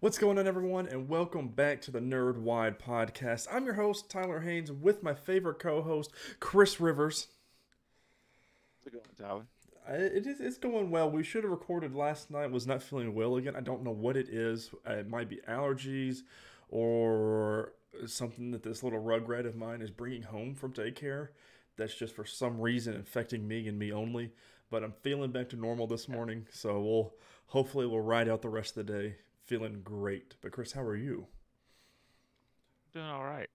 What's going on, everyone, and welcome back to the Nerd Wide Podcast. I'm your host, Tyler Haynes, with my favorite co host, Chris Rivers. How's it going, Tyler? It is, it's going well. We should have recorded last night, was not feeling well again. I don't know what it is. Uh, It might be allergies or something that this little rugrat of mine is bringing home from daycare that's just for some reason infecting me and me only. But I'm feeling back to normal this morning, so we'll hopefully we'll ride out the rest of the day feeling great. But Chris, how are you? Doing all right.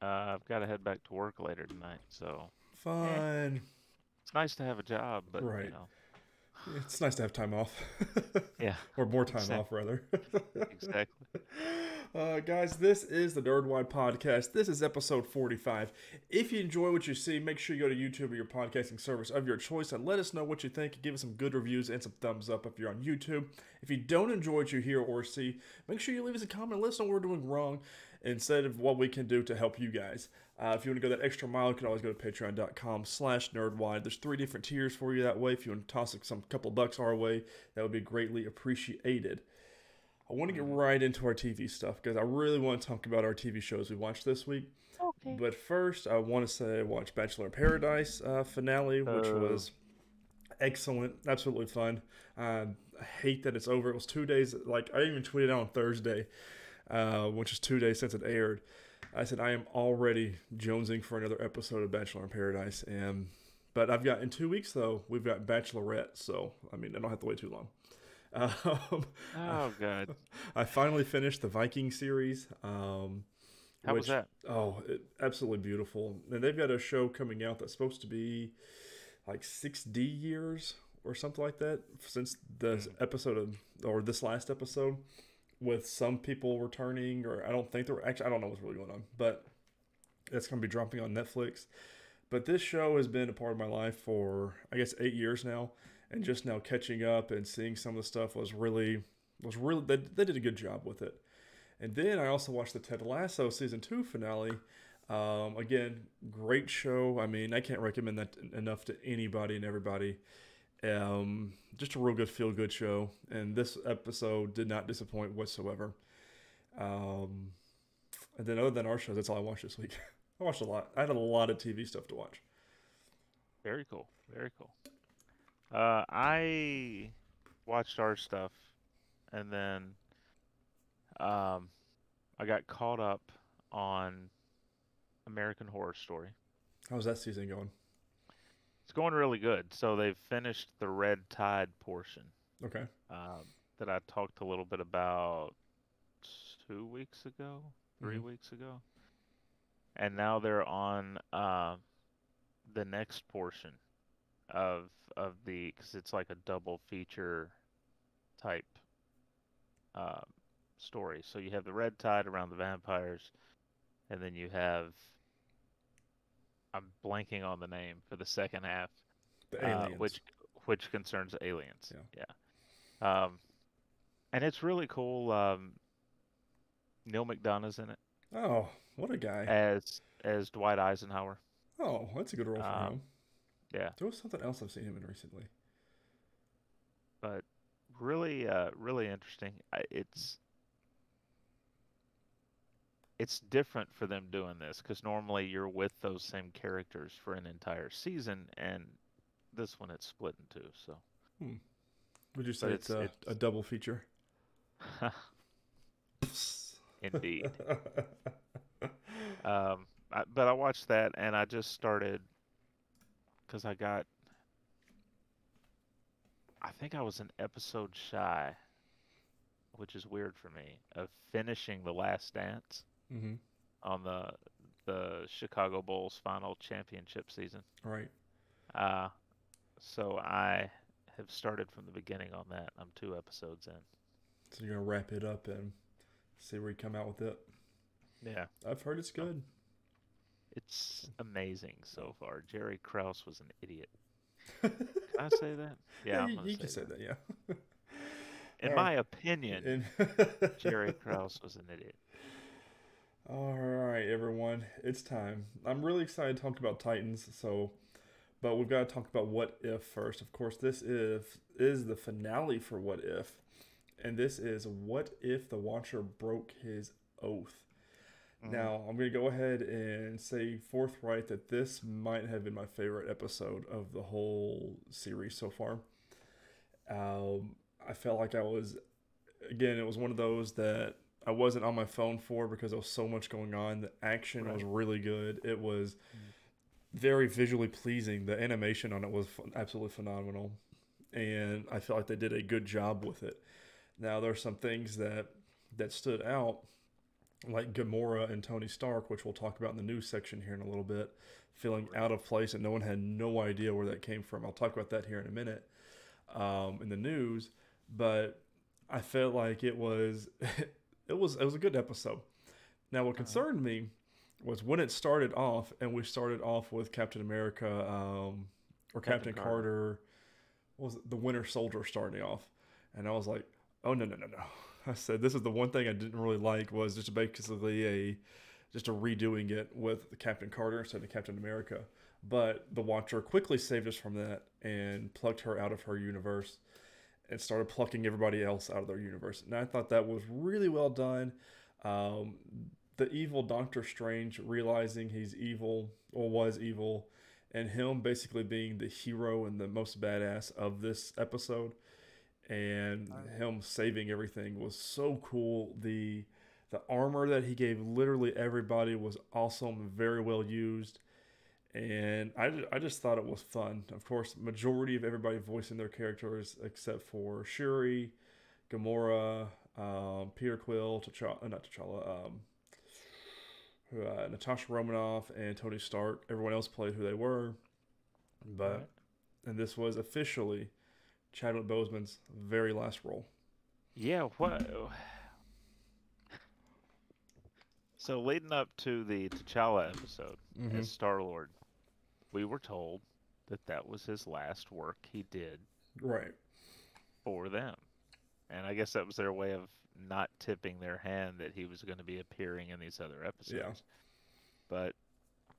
Uh, I've got to head back to work later tonight, so Fine. it's nice to have a job, but Right. you know, It's nice to have time off. yeah, or more time Exact- off, rather. exactly. Uh, guys, this is the Nerd Wide Podcast. This is episode 45. If you enjoy what you see, make sure you go to YouTube or your podcasting service of your choice and let us know what you think. Give us some good reviews and some thumbs up if you're on YouTube. If you don't enjoy what you hear or see, make sure you leave us a comment. Let us know what we're doing wrong instead of what we can do to help you guys. Uh, if you want to go that extra mile, you can always go to patreon.com slash nerdwide. There's three different tiers for you that way. If you want to toss some couple bucks our way, that would be greatly appreciated. I want to get right into our TV stuff because I really want to talk about our TV shows we watched this week. Okay. But first, I want to say I watched Bachelor in Paradise uh, finale, which Oh. was excellent, absolutely fun. Uh, I hate that it's over. It was two days. Like I even tweeted out on Thursday, uh, which is two days since it aired. I said I am already jonesing for another episode of Bachelor in Paradise, and but I've got in two weeks though we've got Bachelorette, so I mean I don't have to wait too long. Um, Oh, God. I finally finished the Viking series. Um, How was which- that? Oh, it, absolutely beautiful. And they've got a show coming out that's supposed to be like 6D years or something like that since the Hmm. episode of, or this last episode with some people returning, or I don't think they're actually, I don't know what's really going on, but it's going to be dropping on Netflix. But this show has been a part of my life for, I guess, eight years now. And just now catching up and seeing some of the stuff was really, was really, they, they did a good job with it. And then I also watched the Ted Lasso season two finale. Um, again, great show. I mean, I can't recommend that enough to anybody and everybody. Um, just a real good feel good show. And this episode did not disappoint whatsoever. Um, and then other than our shows, that's all I watched this week. I watched a lot. I had a lot of TV stuff to watch. Very cool. Very cool. Uh, I watched our stuff, and then um, I got caught up on American Horror Story. How's that season going? Going really good. So they've finished the Red Tide portion. Okay. um, that I talked a little bit about two weeks ago, 3 Mhm. weeks ago, and now they're on uh, the next portion of of the because it's like a double feature type uh, story. So you have the Red Tide around the vampires, and then you have I'm blanking on the name for the second half The uh, which which concerns aliens. Yeah. Yeah. Um, and it's really cool. Um, Neal McDonough's in it oh, what a guy. as as Dwight Eisenhower. Oh, that's a good role for um, him. Yeah, There was something else I've seen him in recently. but really, uh, really interesting. It's it's different for them doing this because normally you're with those same characters for an entire season, and this one it's split in two. So. Would you say it's, it's- a, it's- a double feature? Indeed. Um, I, but I watched that and I just started because I got, I think I was an episode shy, which is weird for me, of finishing The Last Dance mm-hmm. on the the Chicago Bulls final championship season. Right. Uh, so I have started from the beginning on that. I'm two episodes in. So you're gonna wrap it up and see where you come out with it. Yeah. I've heard it's good. It's amazing so far. Jerry Krause was an idiot. Can I say that? Yeah, I'm you, you say can say that. that. Yeah. In All my opinion, And- Jerry Krause was an idiot. All right, everyone, it's time. I'm really excited to talk about Titans. So, but we've got to talk about What If first. Of course, this if is the finale for What If, and this is what if the Watcher broke his oath? Mhm. Now, I'm going to go ahead and say forthright that this might have been my favorite episode of the whole series so far. Um, I felt like I was, again, it was one of those that I wasn't on my phone for because there was so much going on. The action was really good. It was very visually pleasing. The animation on it was absolutely phenomenal. And I felt like they did a good job with it. Now, there's some things that that stood out like Gamora and Tony Stark, which we'll talk about in the news section here in a little bit, feeling out of place and no one had no idea where that came from. I'll talk about that here in a minute um, in the news, but I felt like it was it was it was a good episode. Now, what concerned me was when it started off, and we started off with Captain America um, or Captain, Captain Carter. Carter. was it, the Winter Soldier starting off, and I was like, oh no no no no. I said this is the one thing I didn't really like was just basically a just a redoing it with Captain Carter instead of Captain America. But the Watcher quickly saved us from that and plucked her out of her universe and started plucking everybody else out of their universe. And I thought that was really well done. Um, the evil Doctor Strange realizing he's evil or was evil, and him basically being the hero and the most badass of this episode, and him saving everything was so cool. The the armor that he gave literally everybody was awesome, very well used. And I, I just thought it was fun. Of course, majority of everybody voicing their characters except for Shuri, Gamora, um, Peter Quill, T'Challa, uh, not T'Challa, um, uh, Natasha Romanoff, and Tony Stark. Everyone else played who they were. But Right. and this was officially Chadwick Boseman's very last role. Yeah, what? So leading up to the T'Challa episode Mhm. as Star Lord, we were told that that was his last work he did Right. for them, and I guess that was their way of not tipping their hand that he was going to be appearing in these other episodes. Yeah. But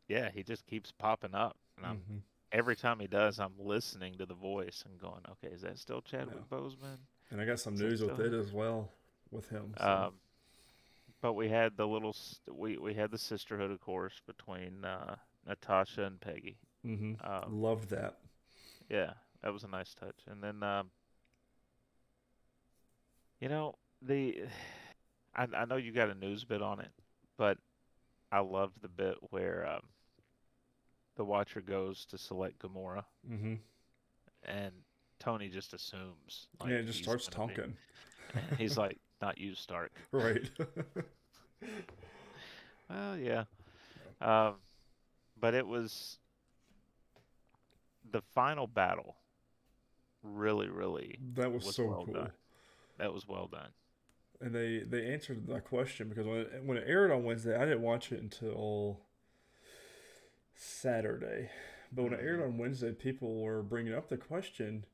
yeah, he just keeps popping up, and I'm, Mhm. every time he does, I'm listening to the voice and going, "Okay, is that still Chadwick Boseman?" And I got some So news with still- it as well with him. So. Um, but we had the little s- we we had the sisterhood, of course, between uh, Natasha and Peggy. hmm Um, Loved that. yeah, that was a nice touch. And then, um, you know, the I I know you got a news bit on it, but I loved the bit where um, the Watcher goes to select Gamora, hmm and Tony just assumes. yeah, it just starts gonna be- talking. he's like, "Not you, Stark." right. Well, yeah. Um, but it was the final battle. Really, really, that was, was so well cool. done. that was well done. And they they answered my question because when it, when it aired on Wednesday, I didn't watch it until Saturday. But when it aired Mhm. on Wednesday, people were bringing up the question.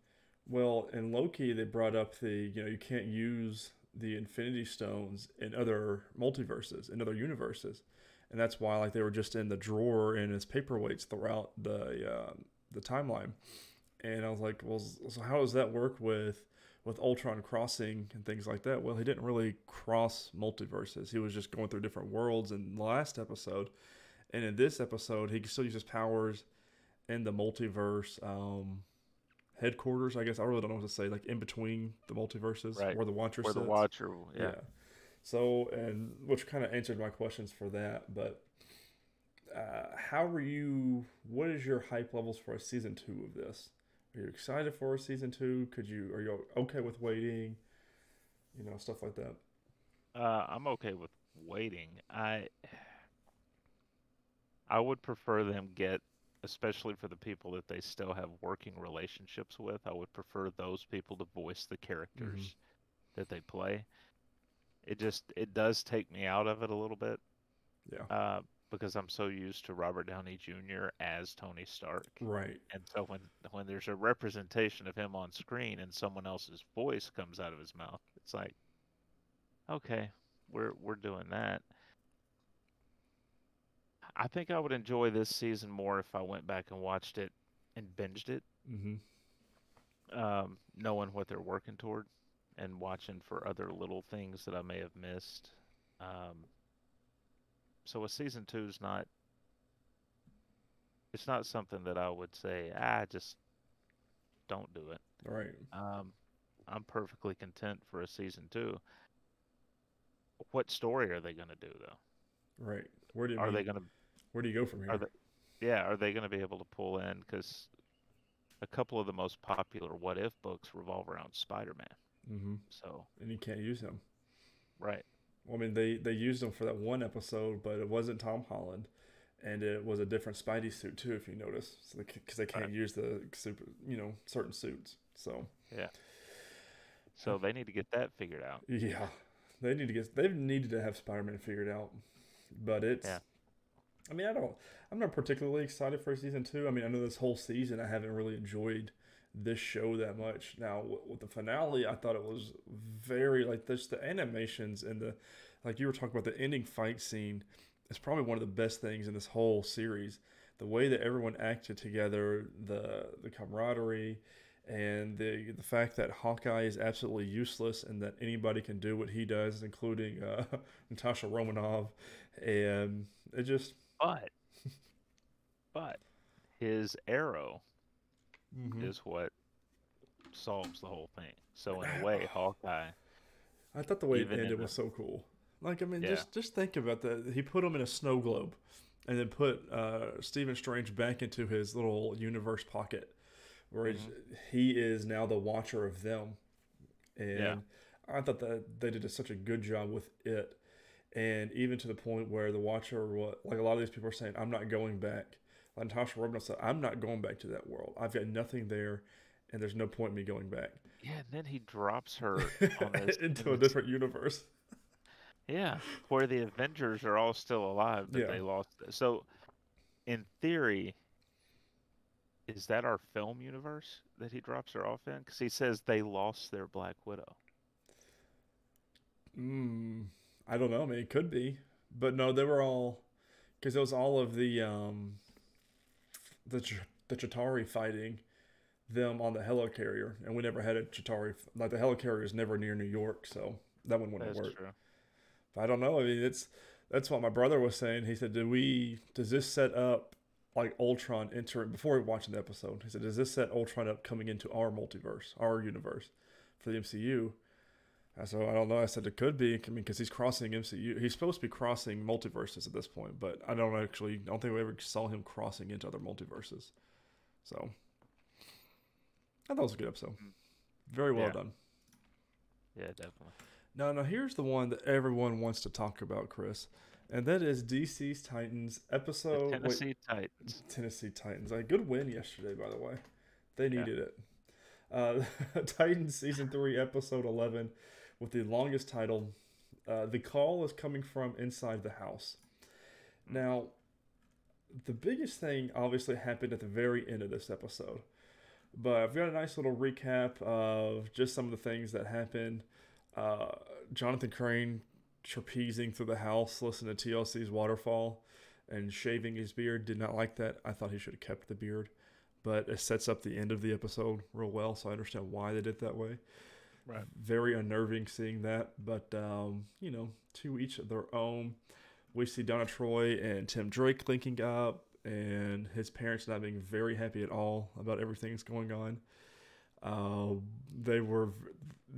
Well, in Loki, they brought up the you know you can't use the Infinity Stones in other multiverses, in other universes, and that's why like they were just in the drawer and as paperweights throughout the uh, the timeline. And I was like, well, so how does that work with with Ultron crossing and things like that? Well, he didn't really cross multiverses. He was just going through different worlds in the last episode, and in this episode, he still uses powers in the multiverse um, headquarters. I guess I really don't know what to say. Like in between the multiverses, Right. where the Watcher Where the. Watcher, yeah. So, and which kind of answered my questions for that. But uh, how are you? What is your hype levels for a season two of this? Are you excited for a season two? Could you? Are you okay with waiting? You know, stuff like that. Uh, I'm okay with waiting. I I would prefer them get, especially for the people that they still have working relationships with. I would prefer those people to voice the characters that they play. It just it does take me out of it a little bit. Yeah. Uh, because I'm so used to Robert Downey Jr. as Tony Stark. Right. And so when when there's a representation of him on screen and someone else's voice comes out of his mouth, it's like, okay, we're we're doing that. I think I would enjoy this season more if I went back and watched it and binged it, Mm-hmm. um, knowing what they're working toward. And watching for other little things that I may have missed. Um, so a season two is not. It's not something that I would say. Ah, just don't do it. Right. Um, I'm perfectly content for a season two. What story are they going to do though? Right. Where do you Are mean- they going to where do you go from here? Are they, yeah, are they going to be able to pull in? Because a couple of the most popular What If books revolve around Spider-Man. Hmm So, And you can't use him. right. Well, I mean, they they used him for that one episode, but it wasn't Tom Holland, and it was a different Spidey suit too, if you notice, because they, can't Right. use the super, you know, certain suits. So yeah, So they need to get that figured out. yeah, they need to get they've needed to have Spider-Man figured out, but it's. Yeah. I mean, I don't. I'm not particularly excited for season two. I mean, I know this whole season I haven't really enjoyed this show that much. Now with the finale, I thought it was very like this. The animations and the like you were talking about the ending fight scene is probably one of the best things in this whole series. The way that everyone acted together, the the camaraderie, and the the fact that Hawkeye is absolutely useless and that anybody can do what he does, including uh, Natasha Romanoff, and it just But, but his arrow Mhm. is what solves the whole thing. So in a way, Hawkeye. I thought the way it ended the- was so cool. Like I mean, Yeah. just just think about that. He put him in a snow globe, and then put uh, Stephen Strange back into his little universe pocket, where he's Mm-hmm. he is now the watcher of them. And Yeah. I thought that they did such a good job with it, and even to the point where the watcher, what like a lot of these people are saying, I'm not going back. Like Natasha Romanoff said, I'm not going back to that world. I've got nothing there, and there's no point in me going back Yeah, and then he drops her on this, into a different universe. Yeah, where the Avengers are all still alive, but Yeah. they lost. So, in theory, is that our film universe that he drops her off in? Because he says they lost their Black Widow. Mm, I don't know. I mean, it could be, but no, they were all because it was all of the um the the Chitauri fighting them on the helicarrier, and we never had a Chitauri like the helicarrier is never near New York, so that one wouldn't That's work. true. But I don't know. I mean, it's that's what my brother was saying. He said, "Do we? Does this set up like Ultron entering before we watching the episode?" He said, "Does this set Ultron up coming into our multiverse, our universe, for the MCU?" Said, "I don't know." I said, "It could be. I mean, because he's crossing MCU. He's supposed to be crossing multiverses at this point, but I don't actually. I don't think we ever saw him crossing into other multiverses. So I thought it was a good episode. Very well Yeah. done." Yeah, definitely. Now, now here's the one that everyone wants to talk about, Chris, and that is DC's Titans The episode. wait, Tennessee Titans. Tennessee Titans. A good win yesterday, by the way. They Yeah. needed it. Uh, Titans season three, episode eleven, with the longest title. Uh, the call is coming from inside the house. Now, the biggest thing obviously happened at the very end of this episode, but I've got a nice little recap of just some of the things that happened. Uh, Jonathan Crane trapezing through the house, listening to TLC's Waterfall, and shaving his beard. Did not like that. I thought he should have kept the beard, but it sets up the end of the episode real well, so I understand why they did it that way. Right. Very unnerving seeing that, but um, you know, to each of their own. We see Donna Troy and Tim Drake linking up, and his parents not being very happy at all about everything that's going on. Uh, they were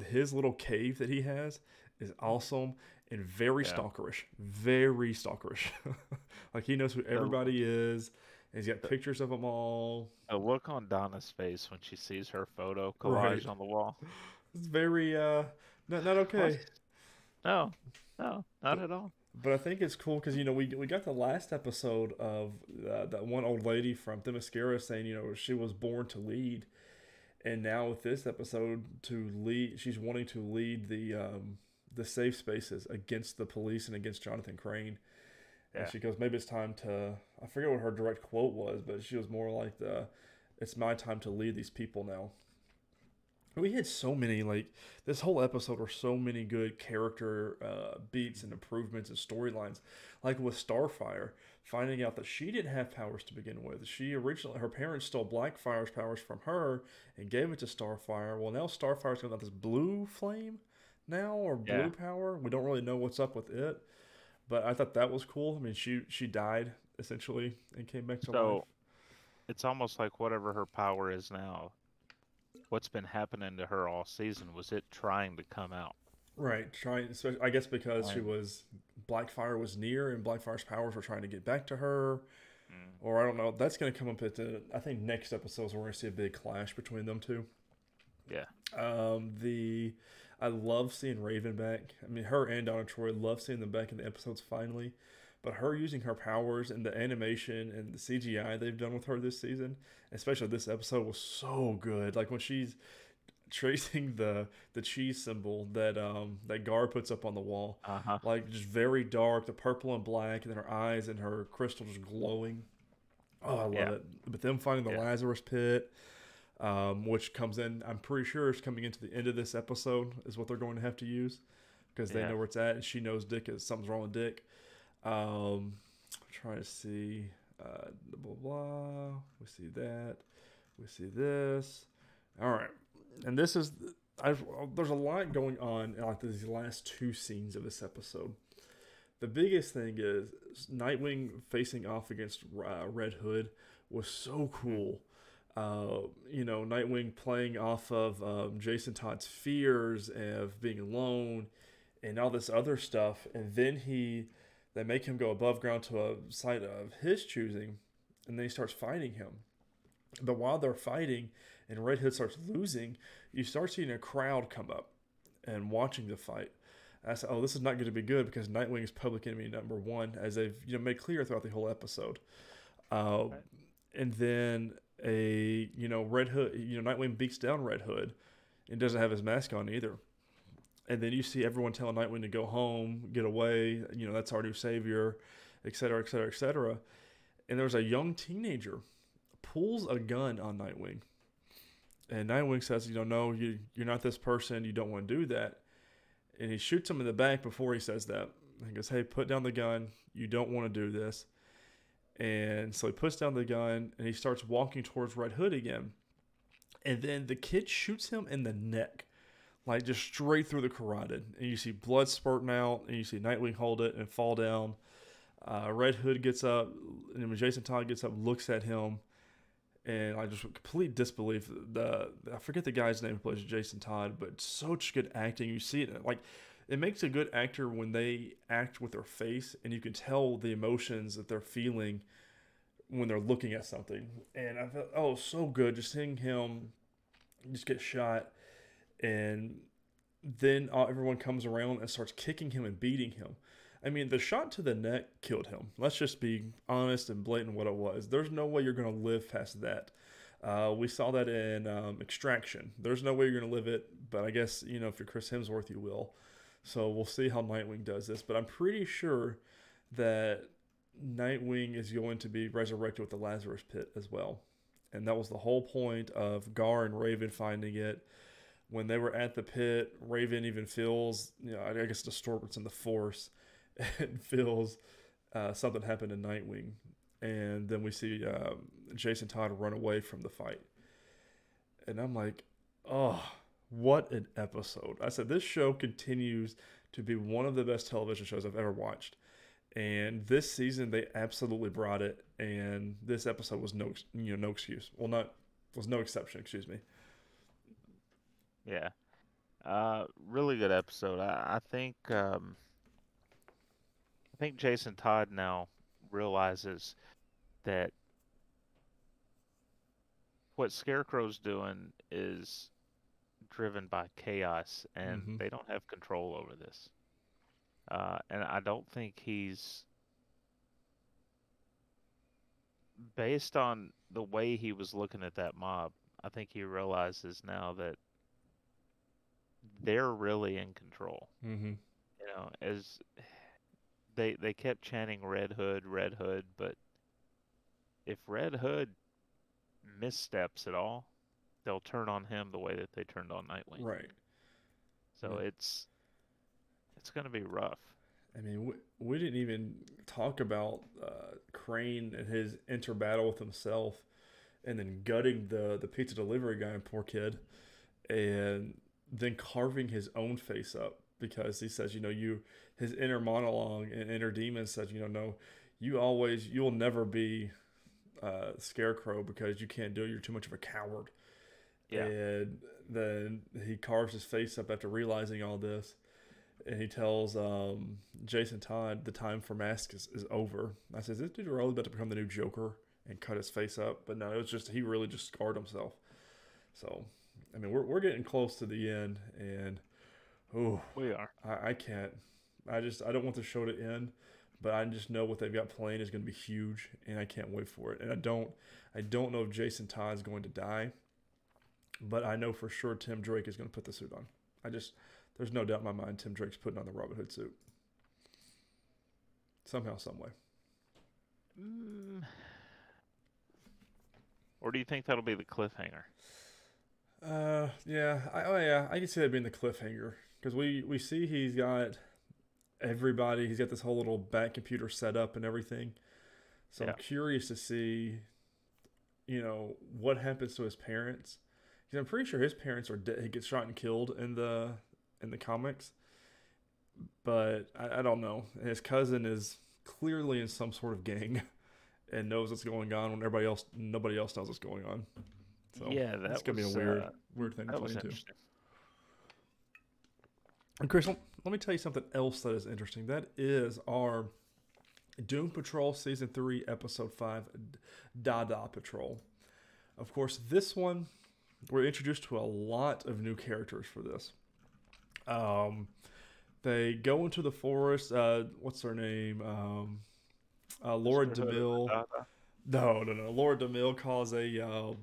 his little cave that he has is awesome and very Yeah. stalkerish, very stalkerish. like he knows who everybody is. And he's got the- pictures of them all. The look on Donna's face when she sees her photo collage Right. on the wall. It's very uh, not not okay. No, no, not at all. But I think it's cool because you know we we got the last episode of uh, that one old lady from Themyscira saying you know she was born to lead, and now with this episode to lead, she's wanting to lead the um, the safe spaces against the police and against Jonathan Crane. And she goes, maybe it's time to. I forget what her direct quote was, but she was more like the, "It's my time to lead these people now." We had so many like this whole episode were so many good character uh, beats and improvements and storylines. Like with starfire finding out that she didn't have powers to begin with. She originally her parents stole blackfire's powers from her and gave it to starfire. Well now starfire's got this blue flame now or blue Yeah. power. We don't really know what's up with it but i thought that was cool. I mean she she died essentially and came back to life. So it's almost like whatever her power is now, what's been happening to her all season was it trying to come out. Right, trying. especially- I guess because she was Blackfire was near, and Blackfire's powers were trying to get back to her, Mm. or I don't know. That's going to come up at the. I think next episodes we're going to see a big clash between them two. Yeah. Um, the I love seeing Raven back. I mean, her and Donna Troy love seeing them back in the episodes finally. But her using her powers and the animation and the CGI they've done with her this season, especially this episode, was so good. Like when she's tracing the the cheese symbol that um that Gar puts up on the wall, Uh huh. like just very dark, the purple and black, and then her eyes and her crystal just glowing. Oh, I love Yeah. it. But them finding the Yeah. Lazarus pit, um, which comes in, I'm pretty sure it's coming into the end of this episode, is what they're going to have to use because they Yeah. know where it's at, and she knows Dick is something's wrong with Dick. Um, trying to see, uh, blah blah. We see that. We see this. All right, and this is. I've, there's a lot going on in like these last two scenes of this episode. The biggest thing is Nightwing facing off against uh, Red Hood was so cool. Uh, you know, Nightwing playing off of um, Jason Todd's fears of being alone and all this other stuff, and then he they make him go above ground to a site of his choosing, and then he starts fighting him. But while they're fighting and Red Hood starts losing, you start seeing a crowd come up and watching the fight. And I said, "Oh, this is not going to be good because Nightwing is public enemy number one, as they've you know made clear throughout the whole episode." Uh, Okay. And then a you know Red Hood, you know Nightwing beats down Red Hood, and doesn't have his mask on either. And then you see everyone telling Nightwing to go home, get away. You know that's our new savior, et cetera, et cetera, et cetera. And there's a young teenager pulls a gun on Nightwing. And Nightwing says, you know, no, you, you're not this person. You don't want to do that. And he shoots him in the back before he says that. He goes, hey, put down the gun. You don't want to do this. And so he puts down the gun and he starts walking towards Red Hood again. And then the kid shoots him in the neck, like just straight through the carotid. And you see blood spurting out, and you see Nightwing hold it and fall down. Uh, Red Hood gets up, and when Jason Todd gets up, looks at him, and I just complete disbelief. The I forget the guy's name who plays Jason Todd, but such good acting. You see it like it makes a good actor when they act with their face, and you can tell the emotions that they're feeling when they're looking at something. And I felt oh so good just seeing him just get shot, and then uh, everyone comes around and starts kicking him and beating him. I mean, the shot to the neck killed him. Let's just be honest and blatant what it was. There's no way you're going to live past that. Uh, we saw that in um, Extraction. There's no way you're going to live it, but I guess, you know, if you're Chris Hemsworth, you will. So we'll see how Nightwing does this. But I'm pretty sure that Nightwing is going to be resurrected with the Lazarus Pit as well. And that was the whole point of Gar and Raven finding it. When they were at the pit, Raven even feels, you know, I guess disturbance in the Force and feels uh, something happened to Nightwing. And then we see um, Jason Todd run away from the fight. And I'm like, oh, what an episode. I said, this show continues to be one of the best television shows I've ever watched. And this season, they absolutely brought it. And this episode was no, you know, no excuse. Well, not was no exception. Excuse me. Yeah. Uh, really good episode. I, I think um, I think Jason Todd now realizes that what Scarecrow's doing is driven by chaos, and Mhm. they don't have control over this. Uh, and I don't think he's based on the way he was looking at that mob. I think he realizes now that they're really in control. Mm-hmm. You know, as they they kept chanting Red Hood, Red Hood, but if Red Hood missteps at all, they'll turn on him the way that they turned on Nightwing. Right. So Yeah. it's it's gonna be rough. I mean, we, we didn't even talk about uh, Crane and his inter battle with himself, and then gutting the the pizza delivery guy, and poor kid, and then carving his own face up because he says, you know, you his inner monologue and inner demon says, you know, no, you always you'll never be uh, Scarecrow because you can't do it. You're too much of a coward. Yeah. And then he carves his face up after realizing all this. And he tells um, Jason Todd the time for Mask is, is over. I says, this dude really about to become the new Joker and cut his face up. But no, it was just, he really just scarred himself. So, I mean, we're, we're getting close to the end. And, oh, We are. I, I can't. I just, I don't want the show to end. But I just know what they've got playing is going to be huge. And I can't wait for it. And I don't, I don't know if Jason Todd's going to die but I know for sure Tim Drake is going to put the suit on. I just, there's no doubt in my mind Tim Drake's putting on the Robin Hood suit. Somehow, some way. Mm. Or do you think that'll be the cliffhanger? Uh, yeah, I, oh yeah, I can see that being the cliffhanger because we we see he's got everybody. He's got this whole little back computer set up and everything. So Yeah. I'm curious to see, you know, what happens to his parents. Because I'm pretty sure his parents are dead. He gets shot and killed in the in the comics. But I, I don't know. His cousin is clearly in some sort of gang and knows what's going on when everybody else nobody else knows what's going on. So yeah, that's gonna was, be a weird uh, weird thing to play into. And Chris, let me tell you something else that is interesting. That is our Doom Patrol Season 3, Episode 5, Dada Patrol. Of course, this one, we're introduced to a lot of new characters for this. Um, they go into the forest. Uh, what's her name? Um, uh, Laura DeMille. No, no, no. Laura DeMille calls a uh,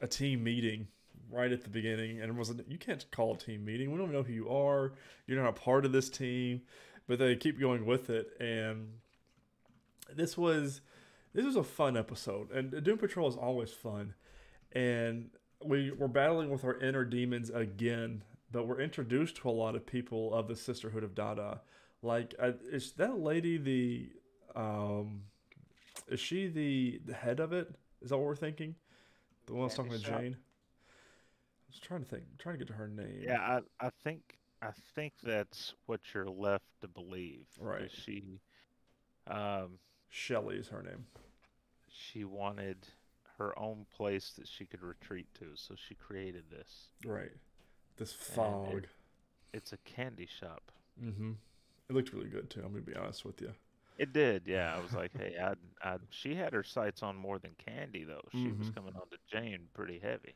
a team meeting right at the beginning, and it wasn't. you can't call a team meeting. We don't know who you are. You're not a part of this team, but they keep going with it. And this was this was a fun episode, and Doom Patrol is always fun. And we we're battling with our inner demons again, but we're introduced to a lot of people of the Sisterhood of Dada. Like, is that lady the um, is she the, the head of it? Is that what we're thinking? The one that's talking to Candy Jane. I was trying to think, trying to get to her name. Yeah, I, I think I think that's what you're left to believe. Right. She, um, Shelly is her name. she wanted her own place that she could retreat to, so she created this. Right. This fog. it- It's a candy shop. mm-hmm. It looked really good too. I'm gonna be honest with you. It did, yeah. I was like, hey, I, I, she had her sights on more than candy though. She was Mhm. coming on to Jane pretty heavy.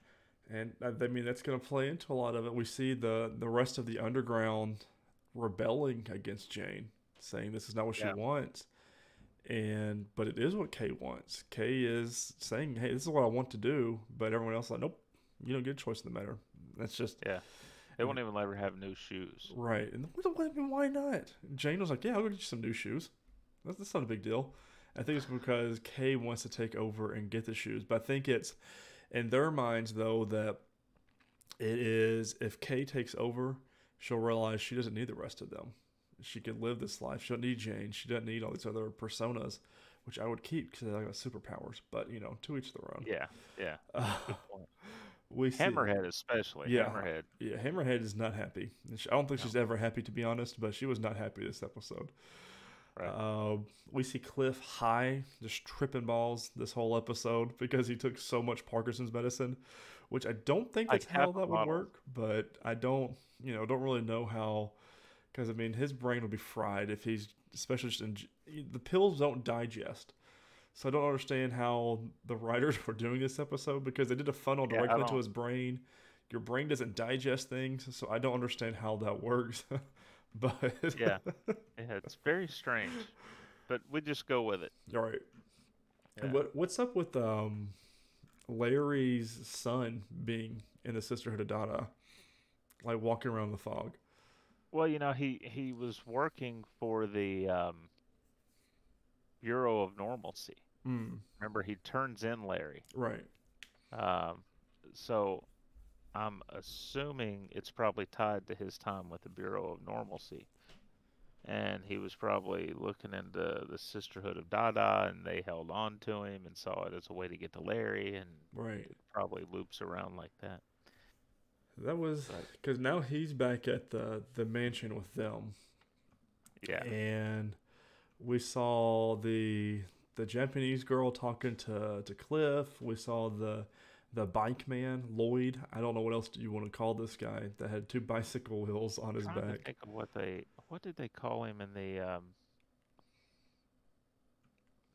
And I I mean that's going to play into a lot of it. We see the the rest of the underground rebelling against Jane, saying this is not what Yeah. she wants. And but it is what Kay wants. Kay is saying, "Hey, this is what I want to do," but everyone else is like, "Nope, you don't get a choice in the matter." That's just Yeah, they won't even let her have new shoes. right. And what- what- I mean, why not? Jane was like, "Yeah, I'll go get you some new shoes. That's, that's not a big deal." I think it's because Kay wants to take over and get the shoes, but I think it's in their minds though that it is if Kay takes over, she'll realize she doesn't need the rest of them. She can live this life. She doesn't need Jane. She doesn't need all these other personas, which I would keep because they got superpowers. But you know, to each their own. Yeah, yeah. Uh, we see, Hammerhead especially. Yeah. Hammerhead. Yeah, Hammerhead is not happy. I don't think she's ever happy to be honest, but she was not happy this episode. Right. Uh, we see Cliff high, just tripping balls this whole episode because he took so much Parkinson's medicine, which I don't think that's how that would work. But I don't, you know, don't really know how, because I mean, his brain would be fried if he's, especially just in, the pills don't digest. So I don't understand how the writers were doing this episode because they did a funnel Yeah, directly into don't- his brain. Your brain doesn't digest things, so I don't understand how that works. but Yeah. Yeah, it's very strange, but we just go with it. all right. Yeah. And what what's up with um Larry's son being in the Sisterhood of Dada, like walking around the fog? Well, you know, he he was working for the um, Bureau of Normalcy. Mm, Remember, he turns in Larry. right. Um, so I'm assuming it's probably tied to his time with the Bureau of Normalcy. And he was probably looking into the Sisterhood of Dada, and they held on to him and saw it as a way to get to Larry, and Right. it probably loops around like that. That was because now he's back at the the mansion with them, yeah, and we saw the the Japanese girl talking to to Cliff. We saw the the bike man Lloyd. I don't know what else do you want to call this guy that had two bicycle wheels on his back. trying to think of what they what did they call him in the um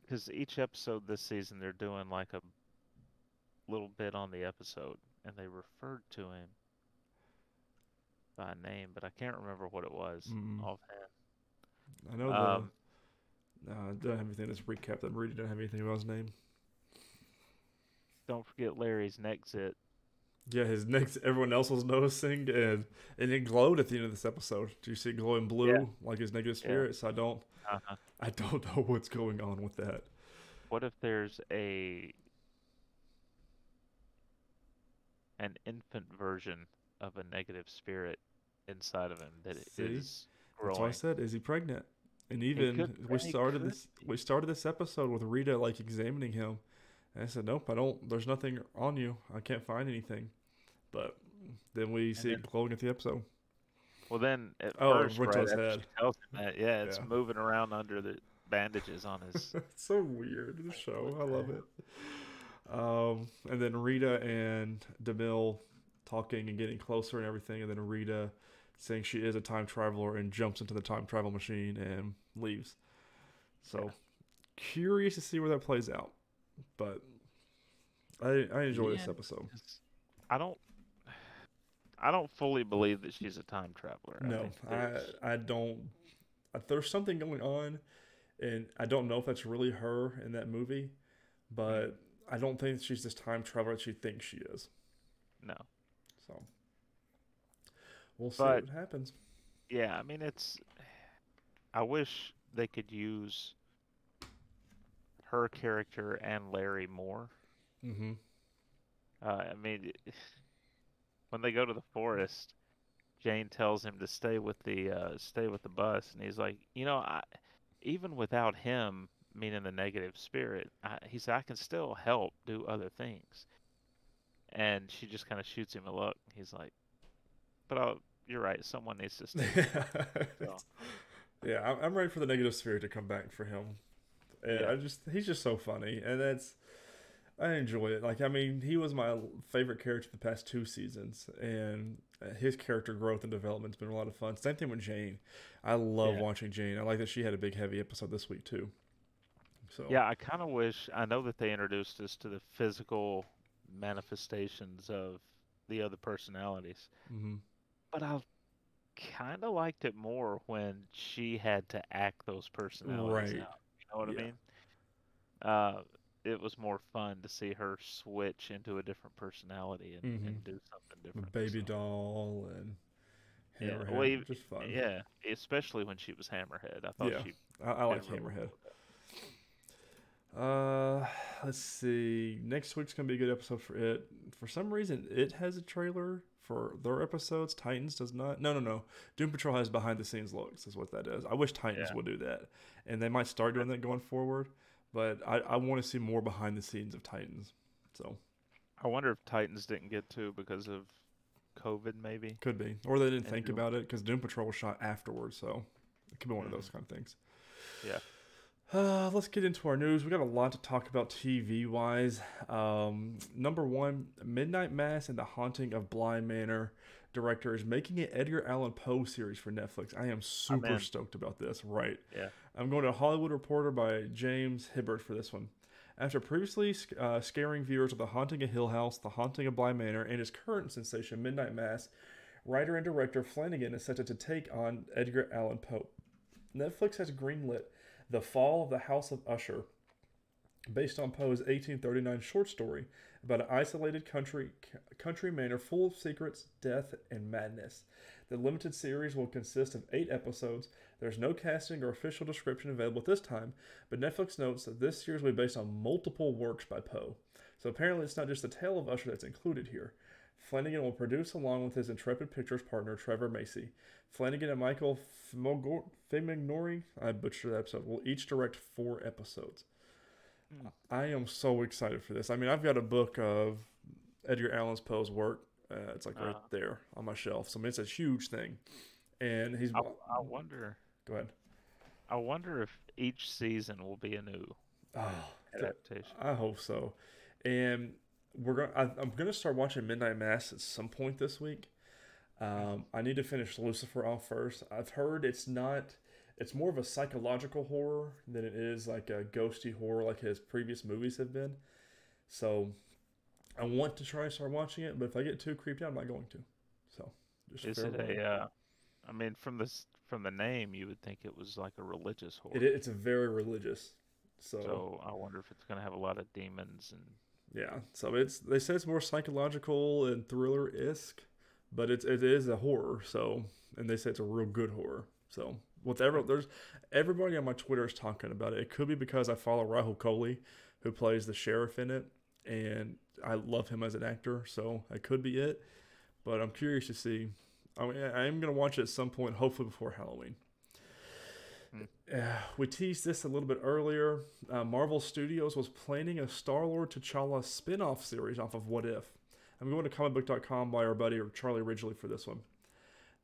because each episode this season they're doing like a little bit on the episode and they referred to him by name but i can't remember what it was Mm. offhand I know the. um uh, don't have anything. Let's recap that. Rudy didn't have anything about his name. Don't forget larry's zit Yeah, his next. Everyone else was noticing, and and it glowed at the end of this episode. Do you see it glowing blue Yeah. like his negative Yeah. So I don't. uh-huh. I don't know what's going on with that. what if there's a an infant version of a negative spirit inside of him that is See? growing That's why I said, is he pregnant? And even could- we started this. We started this episode with Rita like examining him, and I said, "Nope, I don't. There's nothing on you. I can't find anything." But then we see then- it glowing at the episode. Well, then at Oh, first, right his head. she tells him that, yeah, it's Yeah. moving around under the bandages on his. it's so weird. The show, I love it. Um, and then Rita and Demille talking and getting closer and everything, and then Rita saying she is a time traveler and jumps into the time travel machine and leaves. So Yeah. curious to see where that plays out, but I I enjoy this episode. I don't, I don't fully believe that she's a time traveler. I No, I I don't. I, there's something going on, and I don't know if that's really her in that movie, but I don't think she's this time traveler that she thinks she is. no. So we'll see But- what happens. Yeah, I mean it's. I wish they could use her character and Larry more. Mm-hmm. Uh, I mean, when they go to the forest, Jane tells him to stay with the uh, stay with the bus, and he's like, you know, I, even without him, meaning the negative spirit, I, he said I can still help do other things. And she just kind of shoots him a look. He's like, but I'll, you're right. Someone needs to stay. So, yeah, I'm, I'm ready for the negative spirit to come back for him. And Yeah. I just he's just so funny, and that's I enjoy it. Like I mean, he was my favorite character the past two seasons, and his character growth and development's been a lot of fun. Same thing with Jane. I love Yeah. watching Jane. I like that she had a big heavy episode this week too. So yeah, I kind of wish. I know that they introduced us to the physical manifestations of the other personalities. hmm But I kind of liked it more when she had to act those personalities Right. out. Know what Yeah. I mean? Uh, it was more fun to see her switch into a different personality and, Mhm. and do something different. baby so, doll and Yeah, Hammerhead, well, even- just fun. Yeah, especially when she was Hammerhead. I thought Yeah, she. I, I like Hammerhead. well. Uh, let's see. Next week's gonna be a good episode for it. For some reason, it has a trailer for their episodes. Titans does not. No, no, no. Doom Patrol has behind the scenes looks. Is what that is. I wish Titans Yeah. would do that, and they might start doing that going forward. But I, I want to see more behind the scenes of Titans. So I wonder if Titans didn't get to because of COVID, maybe. could be, or they didn't And think Doom- about it because Doom Patrol was shot afterwards. So it could be one of those Mhm. kind of things. Yeah. Uh, let's get into our news. We got a lot to talk about TV wise. Um, number one, Midnight Mass and the Haunting of Bly Manor director is making an Edgar Allan Poe series for Netflix. I am super in. stoked about this. Right. Yeah. I'm going to Hollywood Reporter by James Hibberd for this one. After previously uh, scaring viewers with The Haunting of Hill House, The Haunting of Bly Manor, and his current sensation, Midnight Mass, writer and director Flanagan is set to take on Edgar Allan Poe. Netflix has greenlit The Fall of the House of Usher, based on Poe's 1839 short story about an isolated country country manor full of secrets, death, and madness. The limited series will consist of eight episodes. There's no casting or official description available at this time, but Netflix notes that this series will be based on multiple works by Poe. So apparently, it's not just the tale of Usher that's included here. Flanagan will produce along with his Intrepid Pictures partner Trevor Macy. Flanagan and Michael Famignori, I butchered that episode, will each direct four episodes. Hmm. I am so excited for this. I mean, I've got a book of Edgar Allan Poe's work. Uh, it's like right Uh-huh. there on my shelf. So I mean, it's a huge thing. And he's I, I wonder. go ahead. I wonder if each season will be a new Oh, adaptation. I hope so. And we're going. to I'm gonna start watching Midnight Mass at some point this week. Um, I need to finish Lucifer off first. I've heard it's not. It's more of a psychological horror than it is like a ghosty horror like his previous movies have been. So, I want to try and start watching it, but if I get too creeped out, I'm not going to. So, just Is it a? Uh, I mean, from this from the name, you would think it was like a religious horror. It, it's a very religious. So, So I wonder if it's going to have a lot of demons and Yeah, so it's they say it's more psychological and thriller esque, but it's it is a horror. So and they say it's a real good horror. So with every there's everybody on my Twitter is talking about it. It could be because I follow Rahul Kohli, who plays the sheriff in it, and I love him as an actor. So it could be it, but I'm curious to see. I mean, I am gonna watch it at some point, hopefully before Halloween. Uh, we teased this a little bit earlier. Uh, Marvel Studios was planning a Star Lord T'Challa spin off series off of What If. I'm going to comicbook.com by our buddy Charlie Ridgely for this one.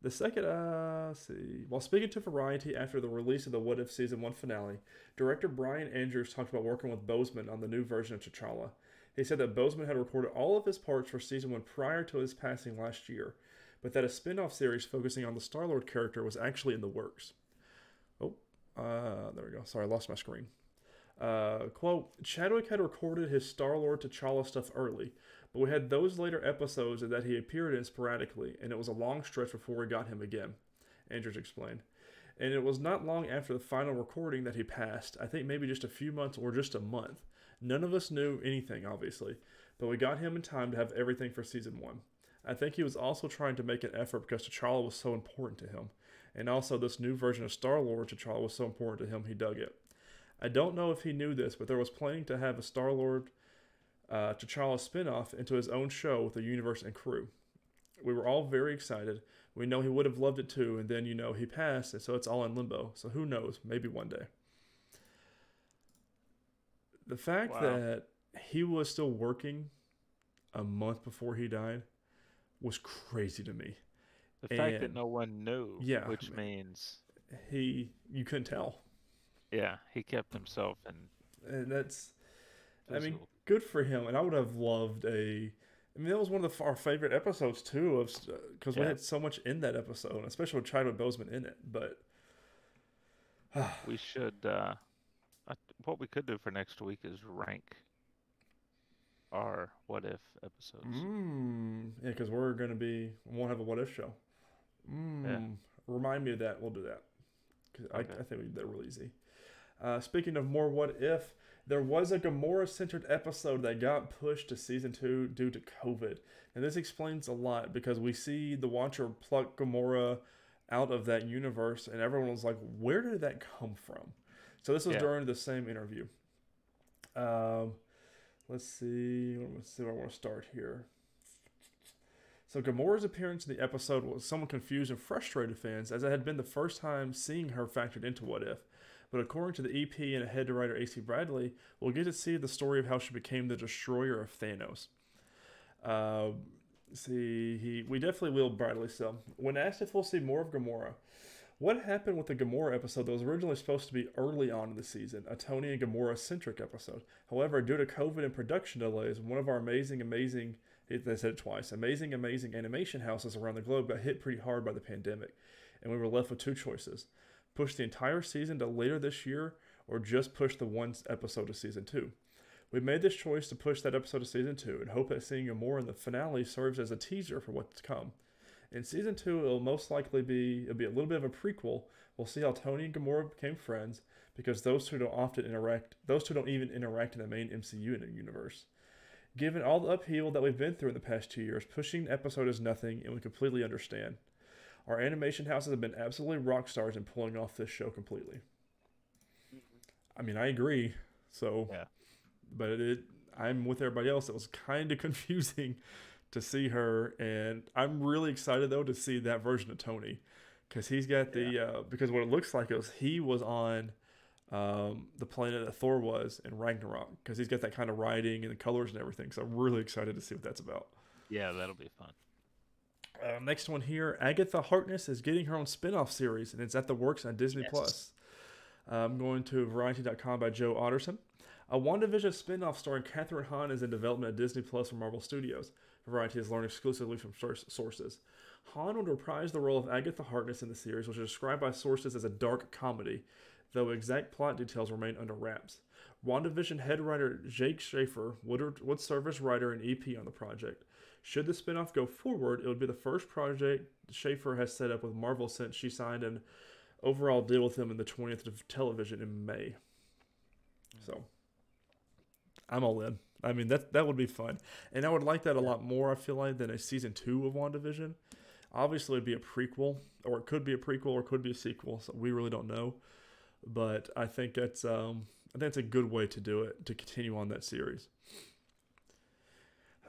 The second, uh, see. While speaking to Variety after the release of the What If season one finale, director Bryan Andrews talked about working with Boseman on the new version of T'Challa. He said that Boseman had recorded all of his parts for season one prior to his passing last year, but that a spin off series focusing on the Star Lord character was actually in the works. Uh, there we go. Sorry, I lost my screen. Uh, quote Chadwick had recorded his Star Lord T'Challa stuff early, but we had those later episodes that he appeared in sporadically, and it was a long stretch before we got him again, Andrews explained. And it was not long after the final recording that he passed, I think maybe just a few months or just a month. None of us knew anything, obviously, but we got him in time to have everything for season one. I think he was also trying to make an effort because T'Challa was so important to him, and also this new version of Star Lord T'Challa was so important to him he dug it. I don't know if he knew this, but there was planning to have a Star Lord uh, T'Challa spin-off into his own show with the universe and crew. We were all very excited. We know he would have loved it too, and then you know he passed, and so it's all in limbo. So who knows? Maybe one day. The fact Wow. that he was still working a month before he died was crazy to me. The fact that no one knew. Yeah, Which means, He, you couldn't tell, yeah, he kept himself in. and that's I mean, good for him. And I would have loved a. I mean, that was one of the, our favorite episodes too, of because we had so much in that episode, especially with Chadwick Boseman in it. But we should. Uh, I, what we could do for next week is rank our what if episodes. mm, yeah, because we're gonna be we won't have a what if show. Mm, Remind me of that. We'll do that. 'Cause I, I think we did that real easy. Uh, speaking of more what if, there was a Gamora centered episode that got pushed to season two due to COVID. And this explains a lot because we see the Watcher pluck Gamora out of that universe, and everyone was like, where did that come from? So this was Yeah. during the same interview. Um, let's see. Let's see where I want to start here. So Gamora's appearance in the episode was somewhat confused and frustrated fans, as it had been the first time seeing her factored into What If. But according to the EP and head writer AC Bradley, we'll get to see the story of how she became the destroyer of Thanos. Uh, see, he we definitely will Bradley so. When asked if we'll see more of Gamora, what happened with the Gamora episode that was originally supposed to be early on in the season, a Tony and Gamora centric episode? However, due to COVID and production delays, one of our amazing, amazing they said it twice. Amazing, amazing animation houses around the globe got hit pretty hard by the pandemic, and we were left with two choices: push the entire season to later this year, or just push the one episode to season two. We made this choice to push that episode to season two and hope that seeing Gamora in the finale serves as a teaser for what's to come. In season two, it'll most likely be it'll be a little bit of a prequel. We'll see how Tony and Gamora became friends because those two don't often interact. Those two don't even interact in the main MCU universe. Given all the upheaval that we've been through in the past two years, pushing an episode is nothing, and we completely understand. Our animation houses have been absolutely rock stars in pulling off this show completely. I mean, I agree. So, Yeah. but it, I'm with everybody else. It was kind of confusing to see her, and I'm really excited though to see that version of Tony, because he's got the yeah. uh, because what it looks like is he was on um, the planet that Thor was in Ragnarok, because he's got that kind of writing and the colors and everything. So I'm really excited to see what that's about. Yeah, that'll be fun. Uh, next one here Agatha Harkness is getting her own spin off series, and it's at the works on Disney yes. Plus. I'm going to Variety.com by Joe Otterson. A WandaVision spin off starring Kathryn Hahn is in development at Disney Plus from Marvel Studios. Variety has learned exclusively from sources. Hahn would reprise the role of Agatha Harkness in the series, which is described by sources as a dark comedy, though exact plot details remain under wraps. WandaVision head writer Jake Schaeffer would, would serve as writer and EP on the project. Should the spinoff go forward, it would be the first project Schaeffer has set up with Marvel since she signed an overall deal with them in the 20th of television in May. So, I'm all in. I mean, that that would be fun, and I would like that a lot more. I feel like than a season two of WandaVision. Obviously, it'd be a prequel, or it could be a prequel, or it could be a sequel. So we really don't know, but I think that's um, I think it's a good way to do it to continue on that series.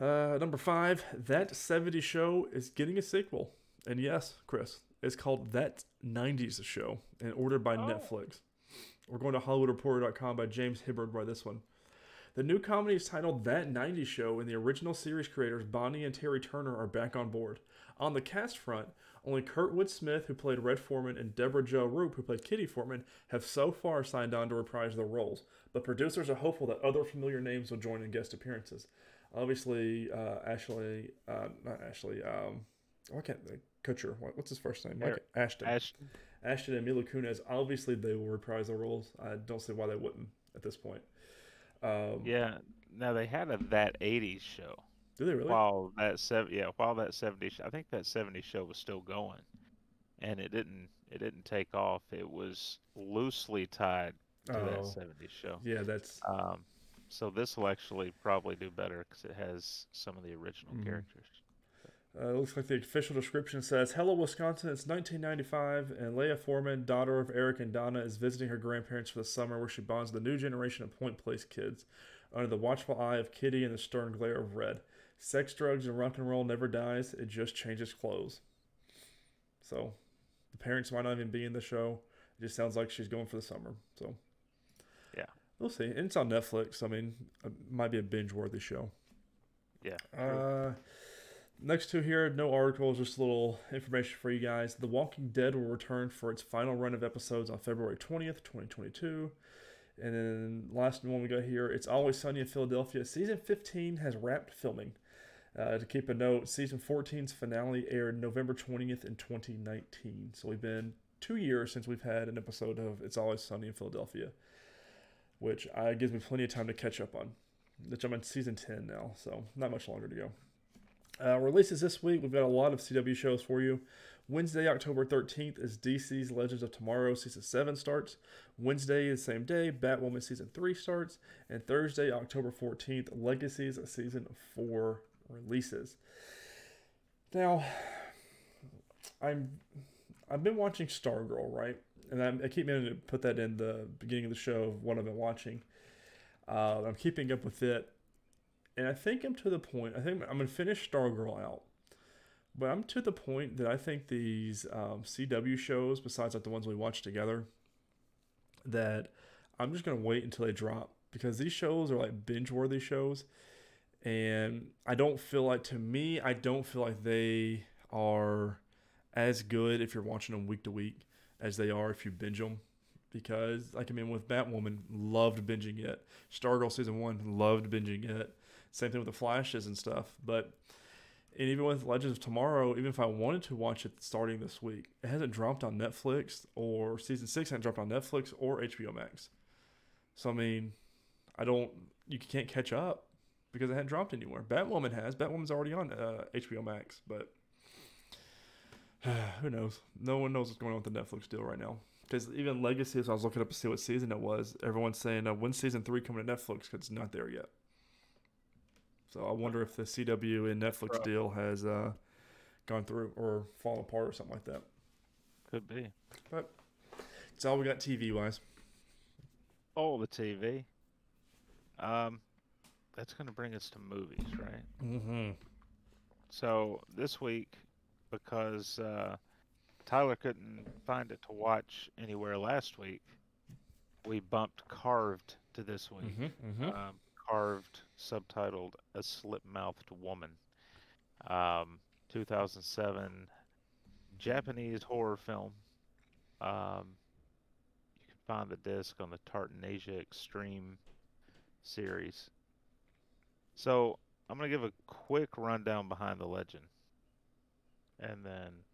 Uh, number five, that 70 show is getting a sequel. And yes, Chris, it's called That 90s Show and ordered by oh. Netflix. We're going to HollywoodReporter.com by James Hibberd by this one. The new comedy is titled That 90s Show, and the original series creators Bonnie and Terry Turner are back on board. On the cast front, only Kurtwood Smith, who played Red Foreman, and Debra Jo Rupp, who played Kitty Foreman, have so far signed on to reprise their roles, but producers are hopeful that other familiar names will join in guest appearances obviously uh, Ashley, uh, not Ashley. Um, why can't the Kutcher? What, what's his first name? Mike, Ashton. Ashton. Ashton and Mila Kunis. Obviously, they will reprise their roles. I don't see why they wouldn't at this point. Um, yeah. Now they had a that '80s show. Do they really? While that seven, yeah, while that seventy, I think that seventy show was still going, and it didn't, it didn't take off. It was loosely tied to oh, that seventy show. Yeah, that's. Um, so this will actually probably do better because it has some of the original mm-hmm. characters. Uh, looks like the official description says Hello, Wisconsin. It's 1995, and Leah Foreman, daughter of Eric and Donna, is visiting her grandparents for the summer where she bonds with the new generation of Point Place kids under the watchful eye of Kitty and the stern glare of Red. Sex, drugs, and rock and roll never dies, it just changes clothes. So, the parents might not even be in the show. It just sounds like she's going for the summer. So, yeah, We'll see. And it's on Netflix. I mean, it might be a binge worthy show. Yeah. Uh, next to here, no articles, just a little information for you guys. The Walking Dead will return for its final run of episodes on February 20th, 2022. And then last one we got here, it's Always Sunny in Philadelphia. Season 15 has wrapped filming. Uh, to keep a note, season 14's finale aired November 20th in 2019. So we've been two years since we've had an episode of It's Always Sunny in Philadelphia which uh, gives me plenty of time to catch up on. Which I'm on season 10 now, so not much longer to go. Uh, releases this week, we've got a lot of CW shows for you. Wednesday, October 13th, is DC's Legends of Tomorrow season 7 starts. Wednesday, the same day, Batwoman season 3 starts. And Thursday, October 14th, Legacies season 4 releases. Now, I'm I've been watching Stargirl, right? and I'm, i keep meaning to put that in the beginning of the show of what I've been watching. Uh, I'm keeping up with it, and I think I'm to the point. I think I'm gonna finish Stargirl out, but I'm to the point that I think these um, CW shows, besides like the ones we watch together, that I'm just gonna wait until they drop because these shows are like binge worthy shows, and I don't feel like to me I don't feel like they are as good if you're watching them week to week as they are if you binge them. Because, like, I mean, with Batwoman, loved binging it. Stargirl season one, loved binging it. Same thing with the Flashes and stuff. But, and even with Legends of Tomorrow, even if I wanted to watch it starting this week, it hasn't dropped on Netflix or season six hasn't dropped on Netflix or HBO Max. So, I mean, I don't, you can't catch up because it hadn't dropped anywhere. Batwoman has. Batwoman's already on uh, HBO Max, but who knows? No one knows what's going on with the Netflix deal right now. Because even Legacy, as I was looking up to see what season it was, everyone's saying, uh, when's season three coming to Netflix? Because it's not there yet. So I wonder if the CW and Netflix deal has uh, gone through or fallen apart or something like that. Could be. But it's all we got TV wise. All the TV. Um, that's going to bring us to movies, right? Mm-hmm. So this week, because uh, Tyler couldn't find it to watch anywhere last week, we bumped Carved to this week. Mm-hmm, Um, carved, subtitled "A Slit-Mouthed Woman," um, 2007 Japanese horror film. Um, you can find the disc on the Tartan Asia Extreme series. So I'm gonna give a quick rundown behind the legend, and then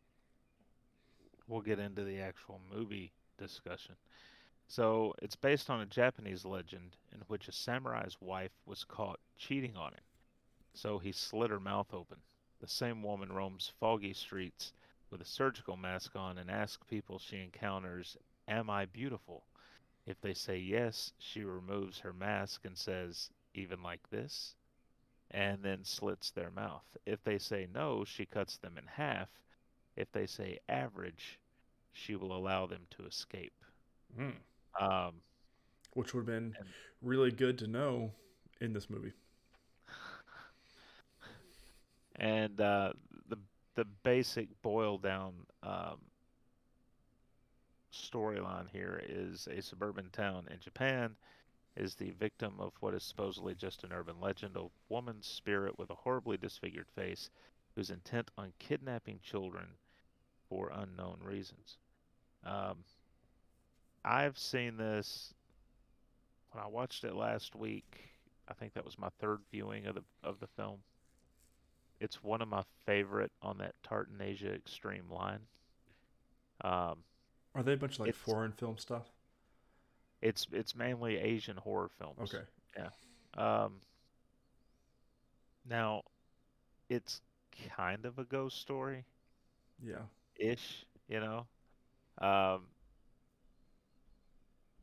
we'll get into the actual movie discussion. So it's based on a Japanese legend in which a samurai's wife was caught cheating on him. So he slit her mouth open. The same woman roams foggy streets with a surgical mask on and asks people she encounters, Am I beautiful? If they say yes, she removes her mask and says, Even like this? And then slits their mouth. If they say no, she cuts them in half. If they say average, she will allow them to escape. Mm. Um, Which would have been And- really good to know in this movie. and uh, the the basic boil down um, storyline here is a suburban town in Japan is the victim of what is supposedly just an urban legend, a woman's spirit with a horribly disfigured face who's intent on kidnapping children for unknown reasons. Um, I've seen this when I watched it last week. I think that was my third viewing of the of the film. It's one of my favorite on that Tartan Asia Extreme line. Um, Are they a bunch of like foreign film stuff? It's it's mainly Asian horror films. Okay. Yeah. Um, now, it's kind of a ghost story Yeah. ish, you know. Um,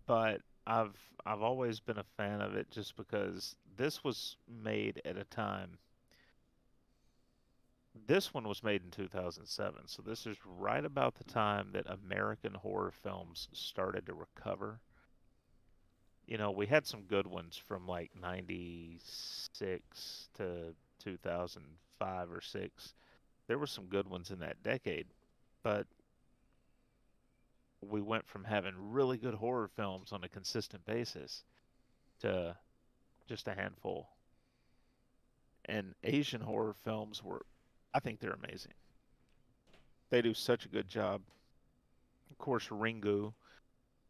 but I've I've always been a fan of it just because this was made at a time. This one was made in 2007, so this is right about the time that American horror films started to recover. You know, we had some good ones from like 96 to 2005 or 6. There were some good ones in that decade, but we went from having really good horror films on a consistent basis to just a handful. And Asian horror films were, I think they're amazing. They do such a good job. Of course, Ringu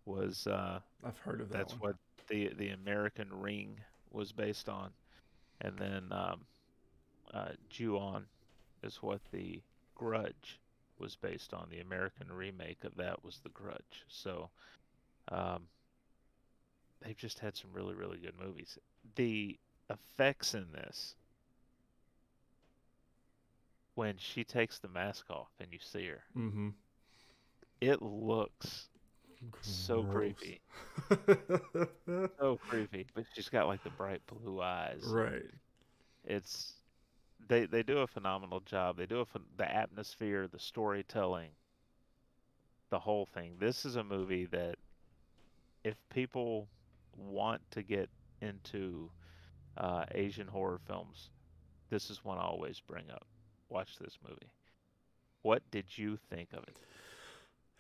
was uh, I've heard of that that's one. what the the American Ring was based on, and then um, uh, Ju-on is what the Grudge was based on. The American remake of that was The Grudge. So um, they've just had some really really good movies. The effects in this, when she takes the mask off and you see her, Mm-hmm. it looks so creepy. so creepy. But she's got like the bright blue eyes. right. It's they they do a phenomenal job. They do a the atmosphere, the storytelling, the whole thing. This is a movie that if people want to get into uh, Asian horror films, this is one I always bring up. Watch this movie. What did you think of it?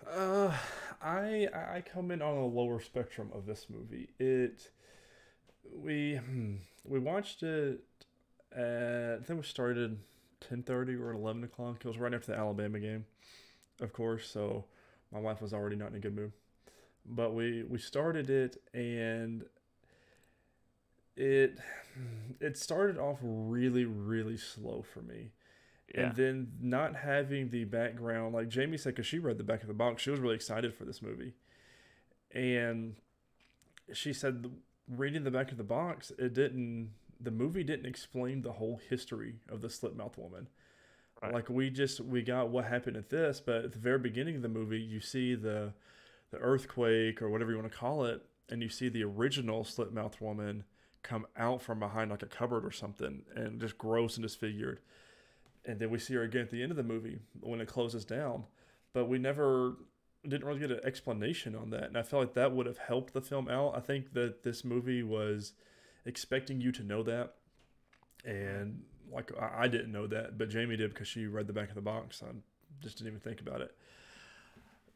Uh, I I come in on a lower spectrum of this movie. It we hmm, we watched it. At, I think we started ten thirty or eleven o'clock. It was right after the Alabama game, of course. So my wife was already not in a good mood. But we we started it and it it started off really really slow for me Yeah. and then not having the background like jamie said because she read the back of the box she was really excited for this movie and she said reading the back of the box it didn't the movie didn't explain the whole history of the slit mouth woman Right. like we just we got what happened at this but at the very beginning of the movie you see the the earthquake or whatever you want to call it and you see the original slit mouth woman come out from behind like a cupboard or something and just gross and disfigured and then we see her again at the end of the movie when it closes down but we never didn't really get an explanation on that and i felt like that would have helped the film out i think that this movie was expecting you to know that and like I, I didn't know that, but Jamie did because she read the back of the box. I just didn't even think about it.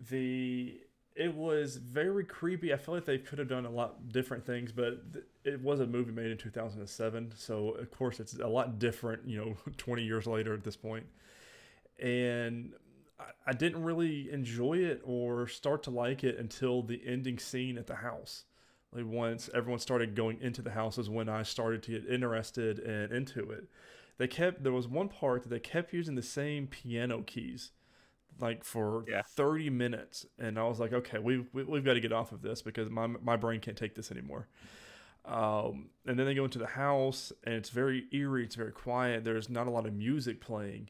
The it was very creepy. I feel like they could have done a lot different things, but it was a movie made in 2007, so of course it's a lot different. You know, 20 years later at this point, and I didn't really enjoy it or start to like it until the ending scene at the house. Like once everyone started going into the house is when I started to get interested and into it. They kept there was one part that they kept using the same piano keys like for yeah. 30 minutes and I was like okay we, we we've got to get off of this because my my brain can't take this anymore. Um, and then they go into the house and it's very eerie, it's very quiet. There's not a lot of music playing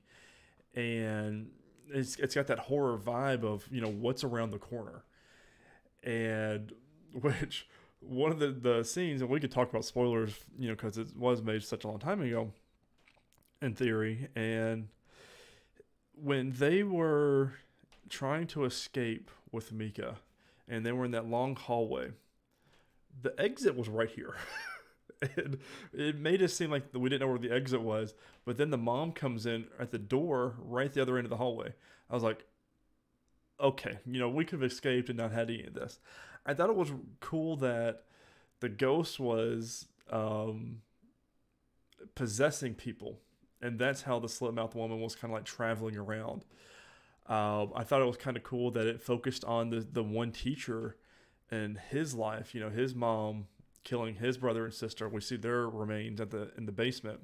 and it's it's got that horror vibe of you know what's around the corner, and which one of the the scenes and we could talk about spoilers you know because it was made such a long time ago, in theory, and when they were trying to escape with Mika and they were in that long hallway, the exit was right here. and it made it seem like we didn't know where the exit was. But then the mom comes in at the door, right the other end of the hallway. I was like, okay, you know, we could have escaped and not had any of this. I thought it was cool that the ghost was um, possessing people, and that's how the slit mouth woman was kind of like traveling around. Um, I thought it was kind of cool that it focused on the the one teacher and his life. You know, his mom killing his brother and sister. We see their remains at the in the basement,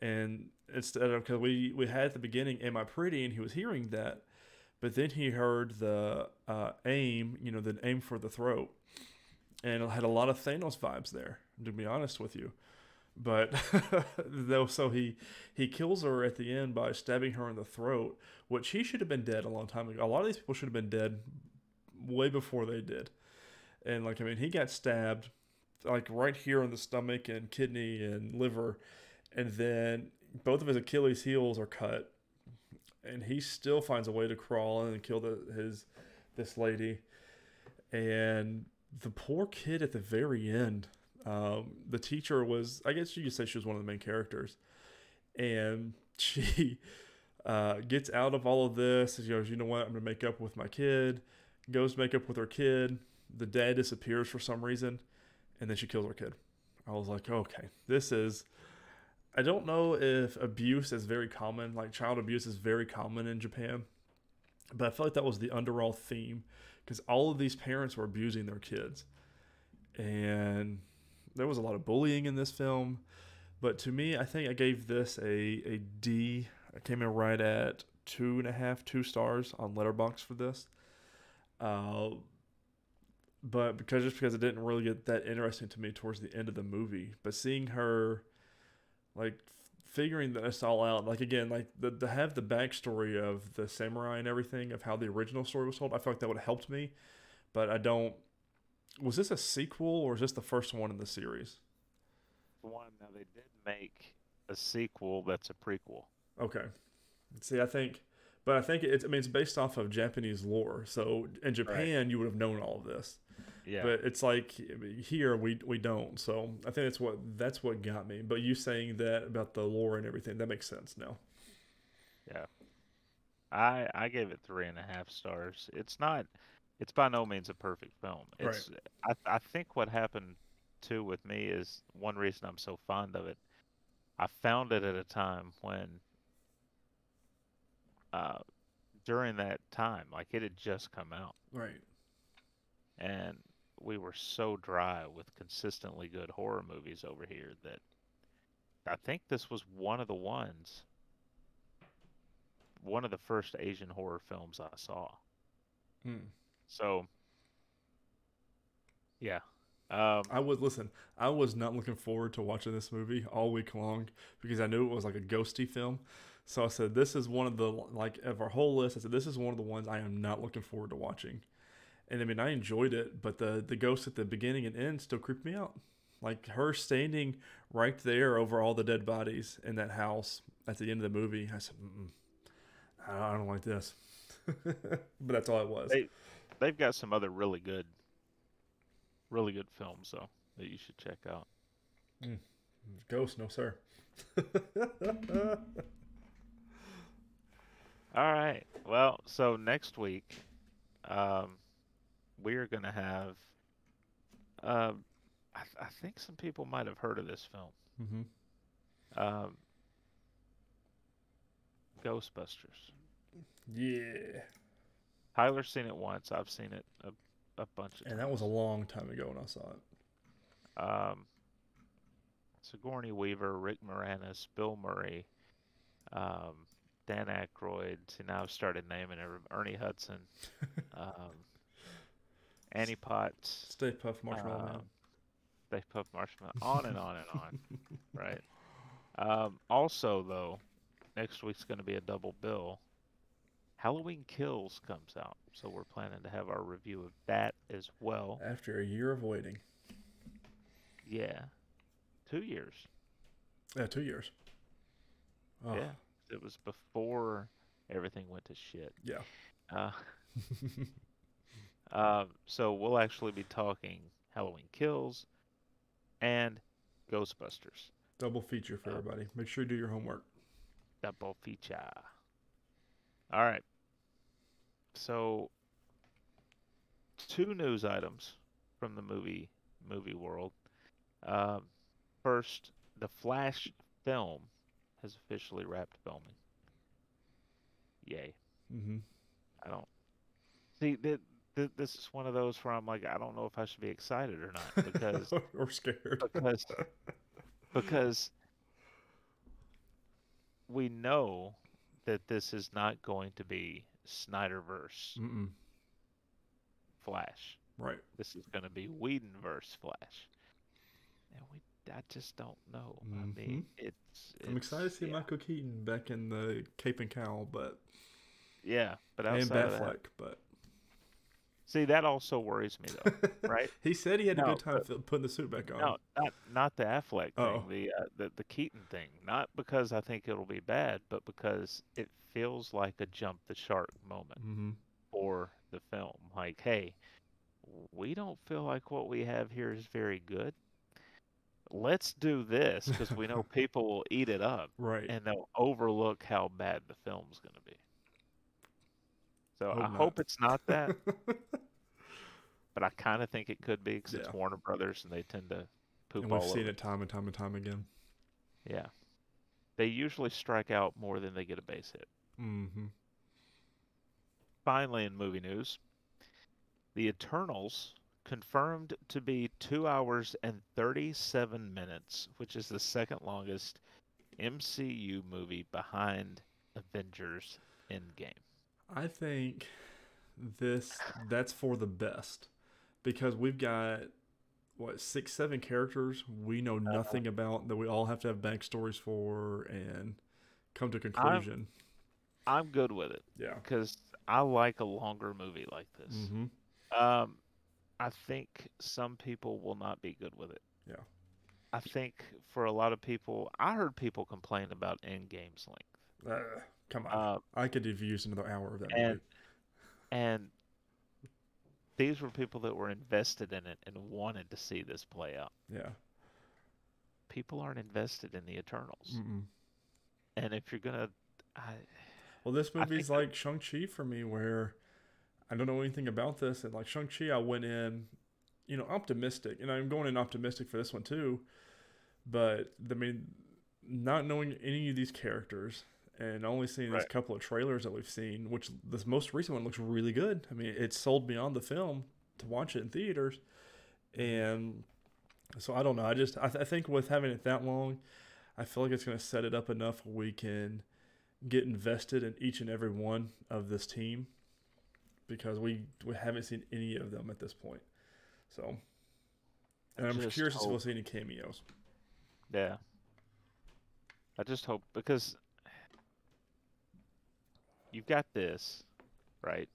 and instead of because we we had at the beginning, "Am I pretty?" and he was hearing that, but then he heard the uh, aim, you know, the aim for the throat, and it had a lot of Thanos vibes there. To be honest with you, but though so he he kills her at the end by stabbing her in the throat, which he should have been dead a long time ago. A lot of these people should have been dead way before they did. And like I mean, he got stabbed like right here in the stomach and kidney and liver, and then both of his Achilles heels are cut, and he still finds a way to crawl in and kill the, his this lady, and the poor kid at the very end. Um, the teacher was, I guess you could say she was one of the main characters, and she uh, gets out of all of this. She goes, you know what? I'm gonna make up with my kid. Goes to make up with her kid. The dad disappears for some reason and then she kills her kid. I was like, okay, this is. I don't know if abuse is very common, like child abuse is very common in Japan, but I felt like that was the underall theme because all of these parents were abusing their kids. And there was a lot of bullying in this film. But to me, I think I gave this a, a D. I came in right at two and a half, two stars on Letterboxd for this. Uh, but because just because it didn't really get that interesting to me towards the end of the movie, but seeing her like figuring this all out, like again, like the, to have the backstory of the samurai and everything of how the original story was told, I feel like that would have helped me. But I don't. Was this a sequel or is this the first one in the series? One. Now they did make a sequel that's a prequel. Okay. See, I think but I think it's I mean it's based off of Japanese lore. So in Japan right. you would have known all of this. Yeah. But it's like here we we don't. So I think that's what that's what got me. But you saying that about the lore and everything that makes sense now. Yeah. I I gave it three and a half stars. It's not. It's by no means a perfect film. It's. Right. I I think what happened too with me is one reason I'm so fond of it. I found it at a time when uh, during that time. Like it had just come out. Right. And we were so dry with consistently good horror movies over here that I think this was one of the ones, one of the first Asian horror films I saw. Hmm. So, yeah. Um, I was listen. I was not looking forward to watching this movie all week long because I knew it was like a ghosty film. So I said, this is one of the like of our whole list. I said, this is one of the ones I am not looking forward to watching. And I mean, I enjoyed it, but the the ghost at the beginning and end still creeped me out. Like her standing right there over all the dead bodies in that house at the end of the movie. I said, I don't like this. but that's all it was. They, they've got some other really good, really good films though that you should check out. Mm. Ghost, no sir. All right. Well, so next week, um, we are gonna have. Uh, I, th- I think some people might have heard of this film. hmm Um, Ghostbusters. Yeah. Tyler's seen it once. I've seen it a, a bunch of times. And that was a long time ago when I saw it. Um, Sigourney Weaver, Rick Moranis, Bill Murray, um, Dan Aykroyd. See, now I've started naming every, Ernie Hudson, um, Annie Potts, Stay Puft Marshmallow Man. um, Stay Puft Marshmallow, on and on and on, right? Um, also, though, next week's going to be a double bill. Halloween Kills comes out, so we're planning to have our review of that as well. After a year of waiting. Yeah, two years. Yeah, two years. Oh, Yeah, it was before everything went to shit. Yeah. Uh, um, so we'll actually be talking Halloween Kills and Ghostbusters Double feature for Uh, everybody. Make sure you do your homework. double feature. All right. So two news items from the movie movie world. Um, first, the Flash film has officially wrapped filming. Yay. hmm I don't see that. Th- this is one of those where I'm like, I don't know if I should be excited or not because or scared. because because we know that this is not going to be Snyderverse Mm-mm. Flash. Right. This is going to be Whedonverse Flash, and we I just don't know. I mean, mm-hmm. it's, I'm excited to see yeah, Michael Keaton back in the Cape and Cowl, but Yeah, but and outside of that, Batfleck, but see that also worries me though, right? he said he had a good time fi- putting the suit back on. No, not not the Affleck thing, Oh. the, uh, the the Keaton thing. Not because I think it'll be bad, but because it feels like a jump the shark moment hmm for the film. Like, hey, we don't feel like what we have here is very good. Let's do this because we know people will eat it up Right. and they'll overlook how bad the film's going to be. So Hope I not. hope it's not that, but I kind of think it could be because it's Warner Brothers and they tend to poop and we've seen over. it time and time and time again. Yeah. They usually strike out more than they get a base hit. Mm-hmm. Finally, in movie news, The Eternals confirmed to be 2 hours and 37 minutes, which is the second longest MCU movie behind Avengers Endgame. I think this that's for the best because we've got what six, seven characters we know Uh-huh. nothing about that we all have to have backstories for and come to conclusion. I'm good with it yeah. because I like a longer movie like this. hmm Um, I think some people will not be good with it. Yeah. I think for a lot of people, I heard people complain about Endgame's length. Uh, come on. Uh, I could have used another hour of that and movie. and these were people that were invested in it and wanted to see this play out. Yeah. People aren't invested in the Eternals, Mm-mm. and if you're gonna, I, Well, this movie's like Shang-Chi for me, where I don't know anything about this. And like Shang-Chi, I went in, you know, optimistic. And I'm going in optimistic for this one too. But, I mean, not knowing any of these characters and only seeing these Right. couple of trailers that we've seen, which this most recent one looks really good. I mean, it sold beyond the film to watch it in theaters. And so I don't know. I just, I, th- I think with having it that long, I feel like it's going to set it up enough we can get invested in each and every one of this team because we we haven't seen any of them at this point. So, and I'm curious if we'll see any cameos. yeah, I just hope because you've got this, right?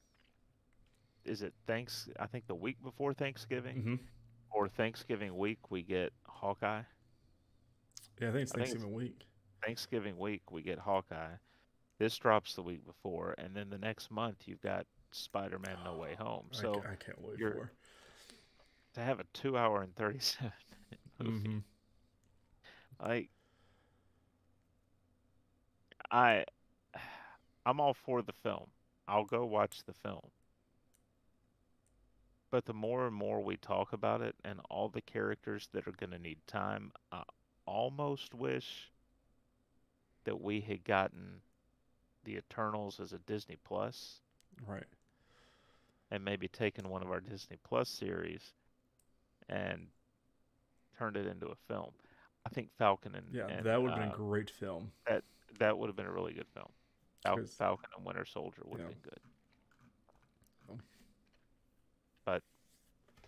Is it thanks? I think the week before Thanksgiving hmm or Thanksgiving week we get Hawkeye. Yeah, I think it's I think it's- Thanksgiving week. Thanksgiving week we get Hawkeye. This drops the week before, and then the next month you've got Spider-Man: No Way Home. So ca- I, can't wait for. to have a two-hour and thirty-seven movie, hmm like I I'm all for the film. I'll go watch the film. But the more and more we talk about it and all the characters that are going to need time, I almost wish that we had gotten the Eternals as a Disney Plus Right. and maybe taken one of our Disney Plus series and turned it into a film. I think Falcon and, Yeah, and, that would have been uh, a great film. That that would have been a really good film. Fal- Falcon and Winter Soldier would have Yeah. been good. Oh. But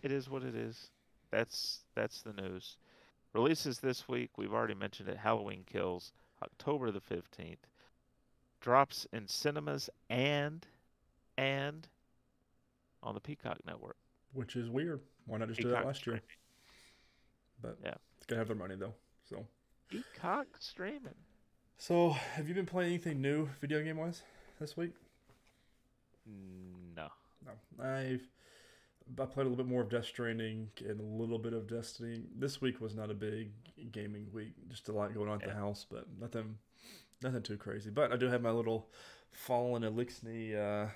it is what it is. That's that's the news. Releases this week. We've already mentioned it. Halloween Kills, October the fifteenth. Drops in cinemas and and on the Peacock Network. Which is weird. Why not just do that Peacock last year? But Yeah. it's gotta have their money though. So Peacock streaming. So have you been playing anything new video game wise this week? No. No. I've I played a little bit more of Death Stranding and a little bit of Destiny. This week was not a big gaming week. Just a lot going on at the house, but nothing nothing too crazy. But I do have my little fallen Eliksni uh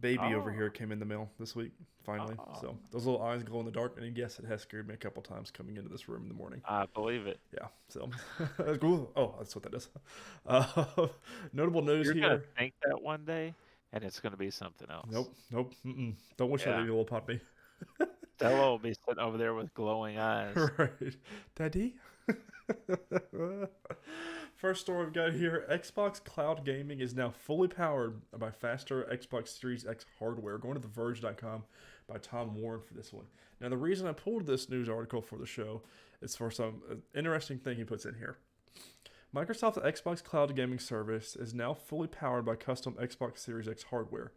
baby over Oh. here came in the mail this week, finally. Oh. So those little eyes glow in the dark and yes it has scared me a couple times coming into this room in the morning. I believe it. Yeah. So oh that's what that is. Uh, notable news You're here. gonna think that one day, and it's gonna be something else. Nope, nope. Mm-mm. Don't wish Yeah. that baby little puppy. Stella will be sitting over there with glowing eyes. right. Daddy? First story we've got here Xbox Cloud Gaming is now fully powered by faster Xbox Series X hardware. Going to TheVerge.com by Tom Warren for this one. Now, the reason I pulled this news article for the show is for some uh, interesting thing he puts in here. Microsoft's Xbox Cloud Gaming service is now fully powered by custom Xbox Series X hardware.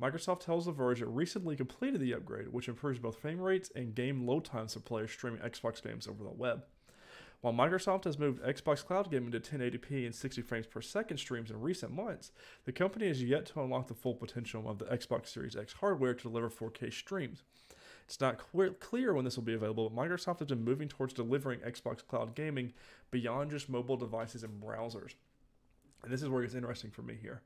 Microsoft tells The Verge it recently completed the upgrade, which improves both frame rates and game load times for players streaming Xbox games over the web. While Microsoft has moved Xbox Cloud Gaming to 1080p and 60 frames per second streams in recent months, the company has yet to unlock the full potential of the Xbox Series X hardware to deliver 4K streams. It's not clear, clear when this will be available, but Microsoft has been moving towards delivering Xbox Cloud Gaming beyond just mobile devices and browsers. And this is where it gets interesting for me here.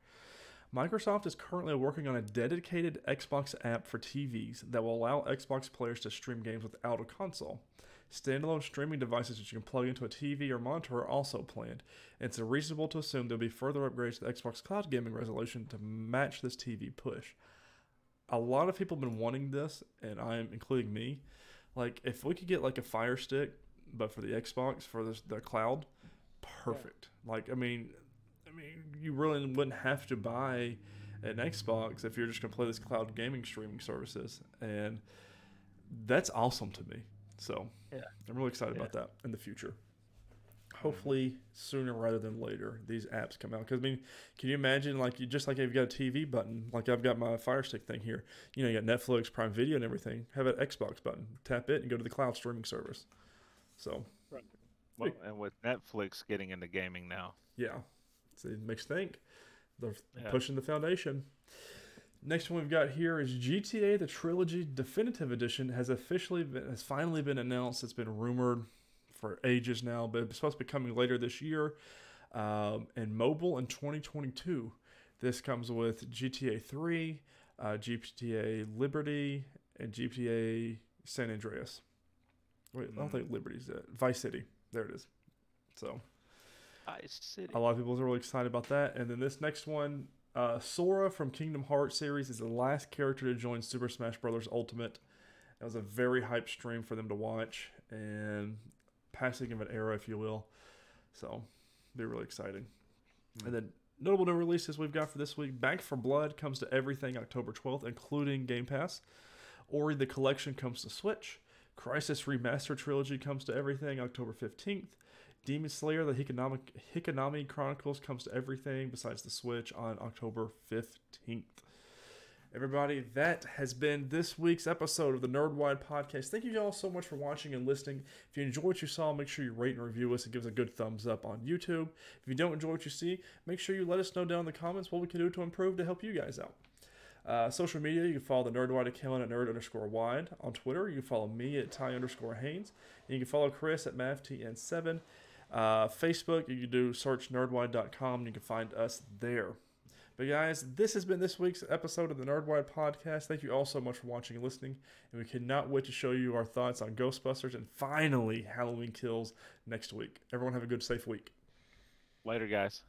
Microsoft is currently working on a dedicated Xbox app for TVs that will allow Xbox players to stream games without a console. Standalone streaming devices that you can plug into a TV or monitor are also planned. And it's reasonable to assume there'll be further upgrades to the Xbox Cloud Gaming resolution to match this TV push. A lot of people have been wanting this, and I'm including me. Like, if we could get like a Fire Stick, but for the Xbox for this, the cloud, perfect. Like, I mean, I mean, you really wouldn't have to buy an Xbox if you're just gonna play this cloud gaming streaming services, and that's awesome to me. So Yeah. I'm really excited about that in the future. Mm-hmm. Hopefully sooner rather than later these apps come out. Because I mean, can you imagine like you just like if you've got a TV button, like I've got my Fire Stick thing here. You know, you got Netflix, Prime Video, and everything. Have an Xbox button, tap it, and go to the cloud streaming service. So Well, and with Netflix getting into gaming now, Yeah. So it makes you think. They're Yeah. pushing the foundation. Next one we've got here is GTA the Trilogy Definitive Edition has officially been, has finally been announced. It's been rumored for ages now, but it's supposed to be coming later this year um, and mobile in 2022. This comes with GTA 3, uh, GTA Liberty, and GTA San Andreas. Wait, I don't Mm. think Liberty's it. Vice City. There it is. So. Vice City. A lot of people are really excited about that. And then this next one, uh, Sora from Kingdom Hearts series is the last character to join Super Smash Bros. Ultimate. That was a very hype stream for them to watch and passing of an era, if you will. So, be really exciting. And then notable new releases we've got for this week: Back 4 Blood comes to everything October 12th, including Game Pass. Ori the Collection comes to Switch. Crysis Remaster Trilogy comes to everything October 15th. Demon Slayer: The Hinokami Chronicles comes to everything besides the Switch on October 15th. Everybody, that has been this week's episode of the Nerdwide Podcast. Thank you all so much for watching and listening. If you enjoyed what you saw, make sure you rate and review us and give us a good thumbs up on YouTube. If you don't enjoy what you see, make sure you let us know down in the comments what we can do to improve to help you guys out. Uh, social media, you can follow the Nerdwide account at nerd underscore wide. On Twitter, you can follow me at Ty underscore Haynes. And you can follow Chris at MavTN7. Uh, Facebook, you can do search nerdwide.com. You can find us there. But guys, this has been this week's episode of the Nerdwide Podcast. Thank you all so much for watching and listening. And we cannot wait to show you our thoughts on Ghostbusters and finally Halloween Kills next week. Everyone have a good, safe week. Later, guys.